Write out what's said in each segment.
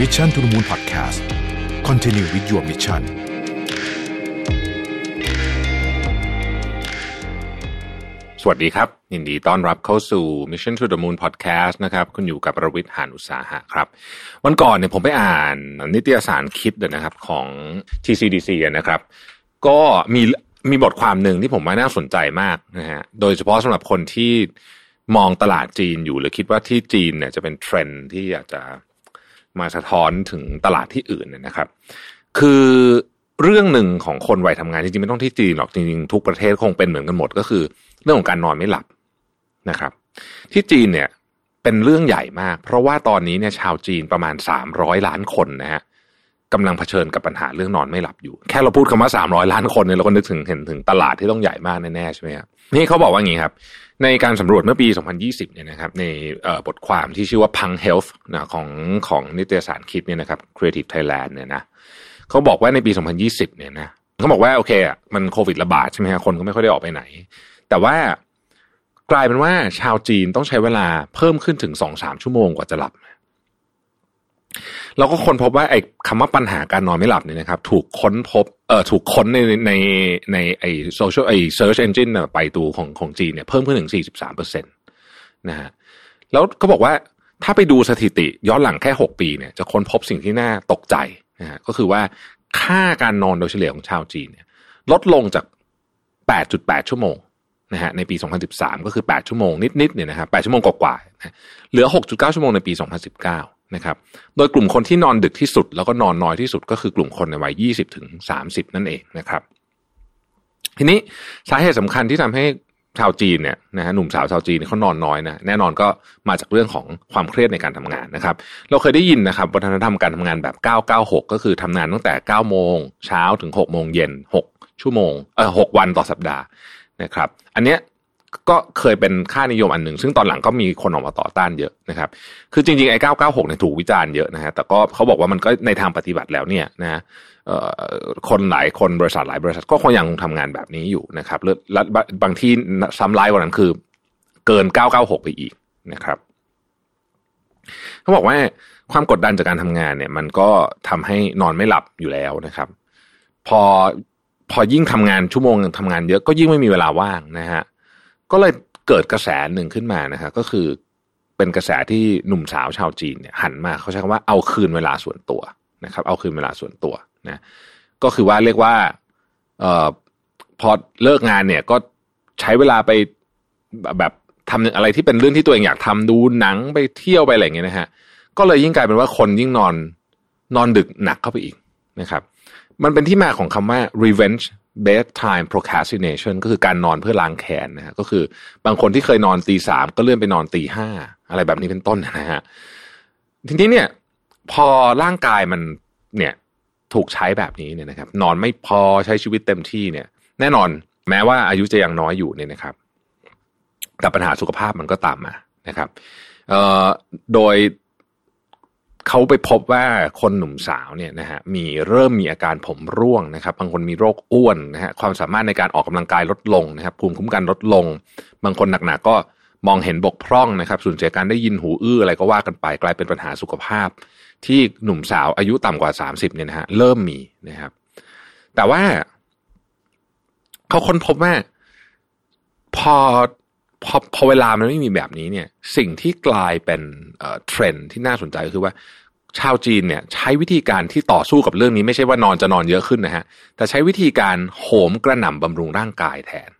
Mission to the Moon Podcast Continue with your mission สวัสดีครับ ยินดีต้อนรับเข้าสู่ Mission to the Moon Podcast นะครับคุณอยู่กับประวิทย์หานอุตสาหะครับ วันก่อนเนี่ยผมไปอ่านนิตยสารคิดนะครับของ TCDC นะครับ ก็มีมีบทความหนึ่งที่ผมว่าน่าสนใจมากนะฮะโดยเฉพาะสำหรับคนที่มองตลาดจีนอยู่หรือคิดว่าที่จีนเนี่ยจะเป็นเทรนด์ที่อยากจะ มาสะท้อนถึงตลาดที่อื่นเนี่ยนะครับ คือเรื่องหนึ่งของคนวัยทำงานจริงๆไม่ต้องที่จีนหรอกจริงๆทุกประเทศคงเป็นเหมือนกันหมด ก็คือ เรื่องของการนอนไม่หลับนะครับ ที่จีนเนี่ยเป็นเรื่องใหญ่มาก เพราะว่าตอนนี้เนี่ยชาวจีนประมาณสามร้อยล้านคนนะฮะกำลังเผชิญกับปัญหาเรื่องนอนไม่หลับอยู่ แค่เราพูดคำว่าสามร้อยล้านคนเนี่ยเราก็นึกถึงเห็นถึงตลาดที่ต้องใหญ่มากแน่ๆใช่ไหมครับนี่เขาบอกว่าอย่างนี้ครับ ในการสำรวจเมื่อปี 2020 เนี่ยนะครับในบทความที่ชื่อว่าพังเฮลท์นะของของนิตยสารคิดเนี่ยนะครับ Creative Thailand เนี่ยนะเขาบอกว่าในปี 2020 เนี่ยนะเขาบอกว่าโอเคอะมันโควิดระบาดใช่ไหมฮะคนก็ไม่ค่อยได้ออกไปไหน แต่ว่ากลายเป็นว่าชาวจีนต้องใช้เวลาเพิ่มขึ้นถึงสองสามชั่วโมงกว่าจะหลับ เราก็ค้นพบว่าไอ้คำว่าปัญหาการนอนไม่หลับเนี่ยนะครับ ถูกค้นพบเอ่อถูกค้นในในในไอ้โซเชียลไอ้ search engine ไปตัวของของจีนเนี่ยเพิ่มขึ้นถึงสี่สิบสามเปอร์เซ็นตนะฮะแล้วก็บอกว่าถ้าไปดูสถิติย้อนหลังแค่หกปีเนี่ยจะค้นพบสิ่งที่น่าตกใจนะฮะก็คือว่าค่าการนอนโดยเฉลี่ยของชาวจีนเนี่ยลดลงจากแปดจุดแปดชั่วโมงนะฮะในปี 2013 ก็คือ 8 ชั่วโมงนิดๆเนี่ยนะครับ8ชั่วโมงกว่าๆเหลือ 6.9 ชั่วโมงในปี 2019 นะครับโดยกลุ่มคนที่นอนดึกที่สุด แล้วก็นอนน้อยที่สุดก็คือกลุ่มคนในวัย 20 ถึง 30 นั่นเองนะครับ ทีนี้สาเหตุสำคัญที่ทำให้ชาวจีนเนี่ยนะฮะหนุ่มสาวชาวจีนเขานอนน้อยนะแน่นอนก็มาจากเรื่องของความเครียดในการทำงานนะครับ เราเคยได้ยินนะครับวัฒนธรรมการทำงานแบบ 996 ก็คือทำงานตั้งแต่ 9 โมงเช้าถึง 6 โมงเย็น 6 ชั่วโมงเออ6วันต่อสัปดาห์นะครับ อันเนี้ย ก็เคยเป็นค่านิยมอันหนึ่ง ซึ่งตอนหลังก็มีคนออกมาต่อต้านเยอะนะครับ คือจริงๆไอ้996เนี่ยถูกวิจารณ์เยอะนะฮะแต่ก็เขาบอกว่ามันก็ในทางปฏิบัติแล้วเนี่ยนะคนหลายคนบริษัทหลายบริษัทก็คงยังทำงานแบบนี้อยู่นะครับและบางที่ซ้ำร้ายกว่านั้นคือ เกิน 996 ไปอีกนะครับเขาบอกว่าความกดดันจากการทำงานเนี่ย มันก็ทำให้นอนไม่หลับอยู่แล้วนะครับ พอพอยิ่งทำงานชั่วโมงทำงานเยอะก็ยิ่งไม่มีเวลาว่างนะฮะ ก็เลยเกิดกระแสหนึ่งขึ้นมานะครับก็คือเป็นกระแสที่หนุ่มสาวชาวจีนเนี่ยหันมาเขาใช้คำว่าเอาคืนเวลาส่วนตัวนะครับ เอาคืนเวลาส่วนตัวนะก็คือว่าเรียกว่าเอ่อพอเลิกงานเนี่ยก็ใช้เวลาไปแบบทำอะไรที่เป็นเรื่องที่ตัวเองอยากทำดูหนังไปเที่ยวไปอะไรอย่างเงี้ยนะฮะก็เลยยิ่งกลายเป็นว่าคนยิ่งนอนนอนดึกหนักเข้าไปอีกนะครับ มันเป็นที่มาของคำว่า revenge bedtime procrastination ก็คือการนอนเพื่อล้างแค้นนะฮะก็คือบางคนที่เคยนอนตีสามก็เลื่อนไปนอนตีห้าอะไรแบบนี้เป็นต้นนะฮะทีนี้เนี่ยพอร่างกายมันเนี่ยถูกใช้แบบนี้เนี่ยนะครับ นอนไม่พอใช้ชีวิตเต็มที่เนี่ย แน่นอนแม้ว่าอายุจะยังน้อยอยู่เนี่ยนะครับแต่ปัญหาสุขภาพมันก็ตามมานะครับเอ่อโดย เขาไปพบว่าคนหนุ่มสาวเนี่ยนะฮะมีเริ่มมีอาการผมร่วงนะครับบางคนมีโรคอ้วนนะฮะความสามารถในการออกกำลังกายลดลงนะครับภูมิคุ้มกันลดลง บางคนหนักๆก็มองเห็นบกพร่องนะครับสูญเสียการได้ยินหูอื้ออะไรก็ว่ากันไป กลายเป็นปัญหาสุขภาพ ที่หนุ่มสาวอายุต่ำกว่าสามสิบเนี่ยนะฮะเริ่มมีนะครับ แต่ว่าเขาค้นพบว่าพอ พอพอเวลามันไม่มีแบบนี้เนี่ย สิ่งที่กลายเป็นเทรนด์ที่น่าสนใจก็คือว่า ชาวจีนเนี่ย ใช้วิธีการที่ต่อสู้กับเรื่องนี้ไม่ใช่ว่านอนจะนอนเยอะขึ้นนะฮะ แต่ใช้วิธีการโหมกระหน่ำบำรุงร่างกายแทน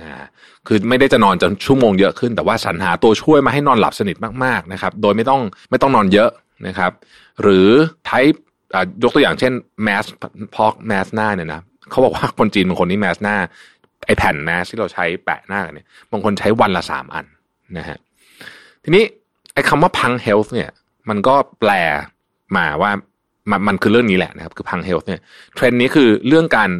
นะคือไม่ได้จะนอนจนชั่วโมงเยอะขึ้น แต่ว่าสรรหาตัวช่วยมาให้นอนหลับสนิทมากๆนะครับ โดยไม่ต้องไม่ต้องนอนเยอะนะครับ หรือใช้ยกตัวอย่างเช่นแมสพอกแมสหน้าเนี่ยนะเขาบอกว่าคนจีนบางคนนี่แมสหน้า ไอแผ่นแมสที่เราใช้แปะหน้ากันเนี่ยบางคนใช้วันละสามอันนะฮะทีนี้ไอคำว่าพังเฮลท์เนี่ย มันก็แปลมาว่ามันมันคือเรื่องนี้แหละนะครับ คือ Punk Health เนี่ยเทรนด์นี้คือเรื่องการ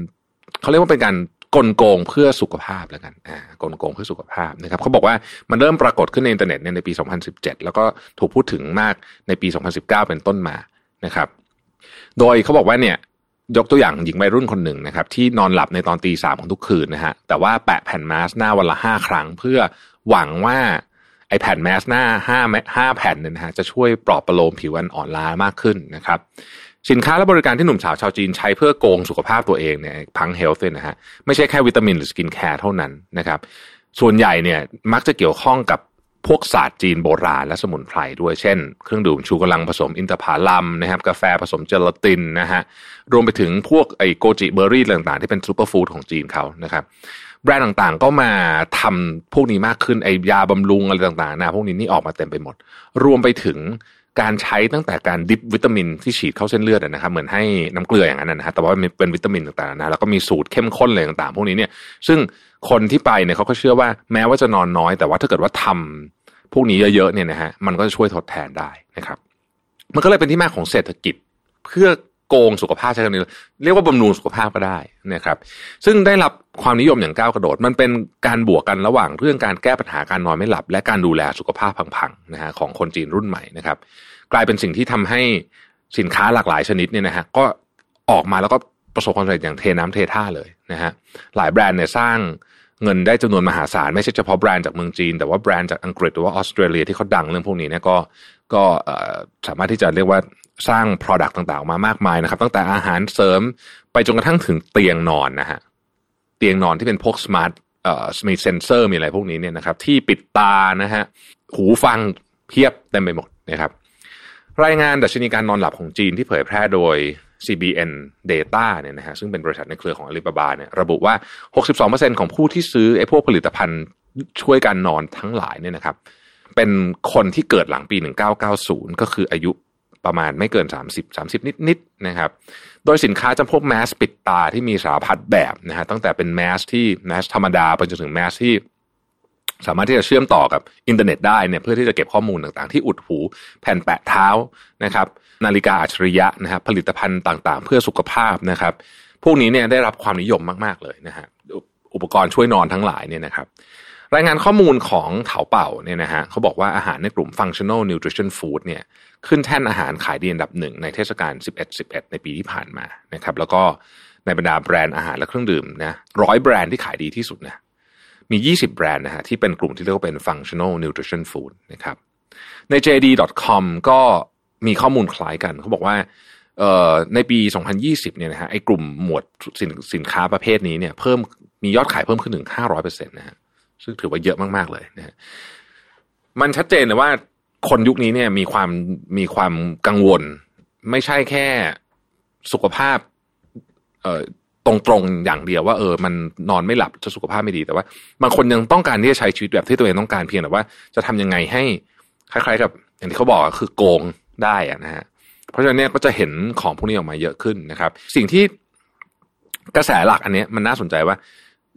เขาเรียกว่าเป็นการกลโกงเพื่อสุขภาพแล้วกันอ่ากลโกงเพื่อสุขภาพนะครับเขาบอกว่ามันเริ่มปรากฏขึ้นในอินเทอร์เน็ตในปี 2017 แล้วก็ถูกพูดถึงมากในปี 2019 เป็นต้นมานะครับ โดยเขาบอกว่าเนี่ย ยกตัวอย่างหญิงวัยรุ่นคนหนึ่งนะครับที่นอนหลับในตอนตีสามของทุกคืนนะฮะแต่ว่าแปะแผ่นมาสหน้าวันละห้าครั้ง เพื่อหวังว่าไอ้แผ่นแมสหน้าห้าห้าแผ่นเนี่ยนะฮะจะช่วยปลอบประโลมผิวอันอ่อนล้ามากขึ้นนะครับสินค้าและบริการที่หนุ่มสาวชาวจีนใช้เพื่อโกงสุขภาพตัวเองเนี่ย Punk Health เนี่ยนะฮะไม่ใช่แค่วิตามินหรือ skincare เท่านั้นนะครับส่วนใหญ่เนี่ยมักจะเกี่ยวข้องกับ พวกศาสตร์จีนโบราณและสมุนไพรด้วยเช่น เครื่องดื่มชูกำลังผสมอินทผลัมนะครับกาแฟผสมเจลาตินนะฮะรวมไปถึงพวกไอ้ goji berry ต่างๆ ที่เป็น superfood ของจีนเขานะครับแบรนด์ต่างๆ ก็มาทำพวกนี้มากขึ้นไอยาบำรุงอะไรต่างๆนะพวกนี้นี่ออกมาเต็มไปหมด รวมไปถึงการใช้ตั้งแต่การดิบวิตามินที่ฉีดเข้าเส้นเลือดนะครับ เหมือนให้น้ำเกลืออย่างนั้นนะฮะแต่ว่าเป็นวิตามินต่างๆนะแล้วก็มีสูตรเข้มข้นอะไรต่างๆ พวกนี้เนี่ย ซึ่งคนที่ไปเนี่ยเขาก็เชื่อว่าแม้ว่าจะนอนน้อย แต่ว่าถ้าเกิดว่าทำ พวกนี้เยอะๆเนี่ยนะฮะมันก็จะช่วยทดแทนได้นะครับ มันก็เลยเป็นที่มาของเศรษฐกิจเพื่อโกงสุขภาพใช้คำนี้เรียกว่าบำรุงสุขภาพก็ได้นะครับ ซึ่งได้รับความนิยมอย่างก้าวกระโดด มันเป็นการบวกกันระหว่างเรื่องการแก้ปัญหาการนอนไม่หลับ และการดูแลสุขภาพพังๆนะฮะของคนจีนรุ่นใหม่นะครับ กลายเป็นสิ่งที่ทำให้สินค้าหลากหลายชนิดเนี่ยนะฮะก็ออกมาแล้วก็ประสบความสำเร็จอย่างเทน้ำเทท่าเลยนะฮะหลายแบรนด์เนี่ยสร้าง เงินได้จำนวนมหาศาล ไม่ใช่เฉพาะแบรนด์จากเมืองจีน แต่ว่าแบรนด์จากอังกฤษหรือว่าออสเตรเลียที่เขาดังเรื่องพวกนี้เนี่ยก็ก็สามารถที่จะเรียกว่าสร้าง Product ต่างๆ มามากมายนะครับ ตั้งแต่อาหารเสริมไปจนกระทั่งถึงเตียงนอนนะฮะเตียงนอนที่เป็นพวก smart เอ่อมีเซนเซอร์มีอะไรพวกนี้เนี่ยนะครับ ที่ปิดตานะฮะหูฟังเพียบเต็มไปหมดนะครับ รายงานดัชนีการนอนหลับของจีนที่เผยแพร่โดย CBN Data เนี่ยนะฮะซึ่งเป็นบริษัทในเครือของอาลีบาบาเนี่ยระบุว่า 62%ของผู้ที่ซื้อไอ้พวกผลิตภัณฑ์ช่วยการนอนทั้งหลายเนี่ยนะครับเป็นคนที่เกิดหลังปี 1990 ก็คืออายุประมาณไม่เกิน 30 30 นิดๆนะครับ โดยสินค้าจำพวกแมสปิดตาที่มีสารพัดแบบนะฮะตั้งแต่เป็นแมสที่แมสธรรมดาไปจนถึงแมสที่ สามารถที่จะเชื่อมต่อกับอินเทอร์เน็ตได้เนี่ยเพื่อที่จะเก็บข้อมูลต่างๆ ที่อุดหูแผ่นแปะเท้านะครับ นาฬิกาอัจฉริยะนะครับ ผลิตภัณฑ์ต่างๆ เพื่อสุขภาพนะครับ พวกนี้เนี่ยได้รับความนิยมมากๆเลยนะฮะอุปกรณ์ช่วยนอนทั้งหลายเนี่ยนะครับ รายงานข้อมูลของเถาเป่าเนี่ยนะฮะเขาบอกว่าอาหารในกลุ่ม functional nutrition food เนี่ยขึ้นแท่นอาหารขายดีอันดับหนึ่งในเทศกาล 11 11 ในปีที่ผ่านมานะครับ แล้วก็ในบรรดาแบรนด์อาหารและเครื่องดื่มนะร้อยแบรนด์ที่ขายดีที่สุดนะ มี 20 แบรนด์นะฮะที่เป็นกลุ่มที่เรียกว่าเป็น functional nutrition food นะครับใน JD.com ก็มีข้อมูลคล้ายกันเขาบอกว่าในปี 2020 เนี่ยนะฮะไอ้กลุ่มหมวดสินสินค้าประเภทนี้เนี่ยเพิ่มมียอดขายเพิ่มขึ้นถึง 500%นะฮะซึ่งถือว่าเยอะมาก ๆ เลยนะฮะมันชัดเจนเลยว่าคนยุคนี้เนี่ยมีความมีความกังวล ไม่ใช่แค่สุขภาพ ตรงๆอย่างเดียวว่าเออมันนอนไม่หลับจะสุขภาพไม่ดีแต่ว่าบางคนยังต้องการที่จะใช้ชีวิตแบบที่ตัวเองต้องการเพียงแต่ว่า จะทำยังไงให้คล้ายๆกับ อย่างที่เขาบอกคือโกงได้อะนะฮะเพราะฉะนั้นเนี่ยก็จะเห็นของพวกนี้ออกมาเยอะขึ้นนะครับ สิ่งที่กระแสหลักอันนี้มันน่าสนใจว่า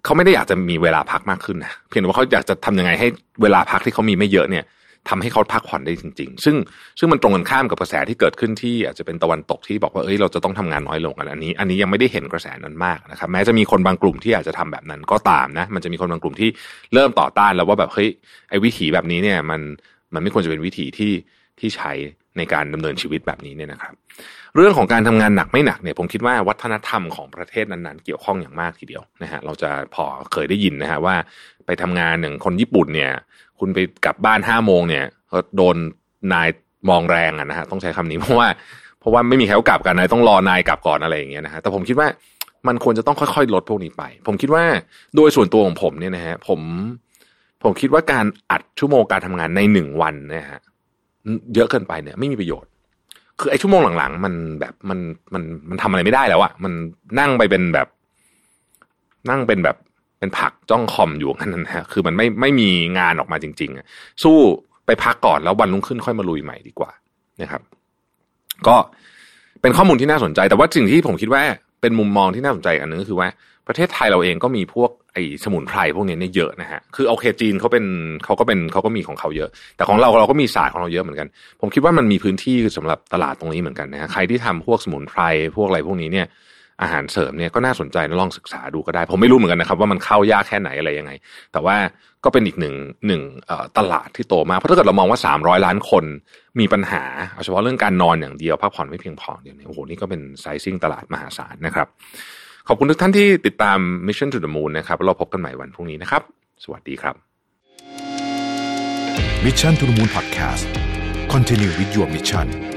เขาไม่ได้อยากจะมีเวลาพักมากขึ้นนะเพียงแต่ว่าเขาอยากจะทำยังไงให้เวลาพักที่เขามีไม่เยอะเนี่ย ทำให้เขาพักผ่อนได้จริง ๆ ซึ่งซึ่งมันตรงกันข้ามกับกระแสที่เกิดขึ้นที่อาจจะเป็นตะวันตกที่บอกว่าเอ้ยเราจะต้องทำงานน้อยลงอันนี้ อันนี้ยังไม่ได้เห็นกระแสนั้นมากนะครับแม้จะมีคนบางกลุ่มที่อาจจะทำแบบนั้นก็ตามนะ มันจะมีคนบางกลุ่มที่เริ่มต่อต้านแล้วว่าแบบเฮ้ยไอ้วิถีแบบนี้เนี่ยมันมันไม่ควรจะเป็นวิถีที่ที่ใช้ในการดำเนินชีวิตแบบนี้เนี่ยนะครับ เรื่องของการทำงานหนักไม่หนักเนี่ยผมคิดว่าวัฒนธรรมของประเทศนั้นๆ เกี่ยวข้องอย่างมากทีเดียวนะฮะเราจะพอเคยได้ยินนะฮะว่าไปทำงานอย่งคนญี่ปุ่นเนี่ย คุณไปกลับบ้านห้าโมงเนี่ยโดนนายมองแรงอะนะฮะต้องใช้คำนี้เพราะว่า เพราะว่าไม่มีใครกลับกันนายต้องรอนายกลับก่อนอะไรอย่างเงี้ยนะฮะแต่ผมคิดว่ามันควรจะต้องค่อยๆลดพวกนี้ไป ผมคิดว่าโดยส่วนตัวของผมเนี่ยนะฮะผมผมคิดว่าการอัดชั่วโมงการทำงานในหนึ่งวันนะฮะเยอะเกินไปเนี่ย ไม่มีประโยชน์ คือไอ้ชั่วโมงหลังๆ มันแบบมันมันมันทำอะไรไม่ได้แล้วอะมันนั่งไปเป็นแบบ นั่งเป็นแบบ เป็นผักจ้องคอมอยู่นั่นนะฮะคือมันไม่ไม่มีงานออกมาจริงๆอะสู้ไปพักก่อนแล้ววันรุ่งขึ้นค่อยมาลุยใหม่ดีกว่านะครับ ก็เป็นข้อมูลที่น่าสนใจ แต่ว่าสิ่งที่ผมคิดว่าเป็นมุมมองที่น่าสนใจอันนึงก็คือว่าประเทศไทยเราเองก็มีพวกไอ้สมุนไพรพวกนี้เนี่ยเยอะนะฮะ คือโอเคจีนเขาเป็นเขาก็เป็นเขาก็มีของเขาเยอะ แต่ของเราเราก็มีศาสตร์ของเราเยอะเหมือนกัน ผมคิดว่ามันมีพื้นที่สำหรับตลาดตรงนี้เหมือนกันนะฮะ ใครที่ทำพวกสมุนไพรพวกอะไรพวกนี้เนี่ย อาหารเสริมเนี่ยก็น่าสนใจนะลองศึกษาดูก็ได้ ผมไม่รู้เหมือนกันนะครับ ว่ามันเข้ายากแค่ไหนอะไรยังไง แต่ว่าก็เป็นอีกหนึ่งหนึ่งตลาดที่โตมากเพราะถ้าเกิดเรามองว่าสามร้อยล้านคนมีปัญหาเอาเฉพาะเรื่องการนอนอย่างเดียวพักผ่อนไม่เพียงพอเดียวนี้โอ้โหนี่ก็เป็นไซซิ่งตลาดมหาศาลนะครับ ขอบคุณทุกท่านที่ติดตาม Mission to the Moon นะครับเราพบกันใหม่วันพรุ่งนี้นะครับ สวัสดีครับ Mission to the Moon Podcast Continue with your mission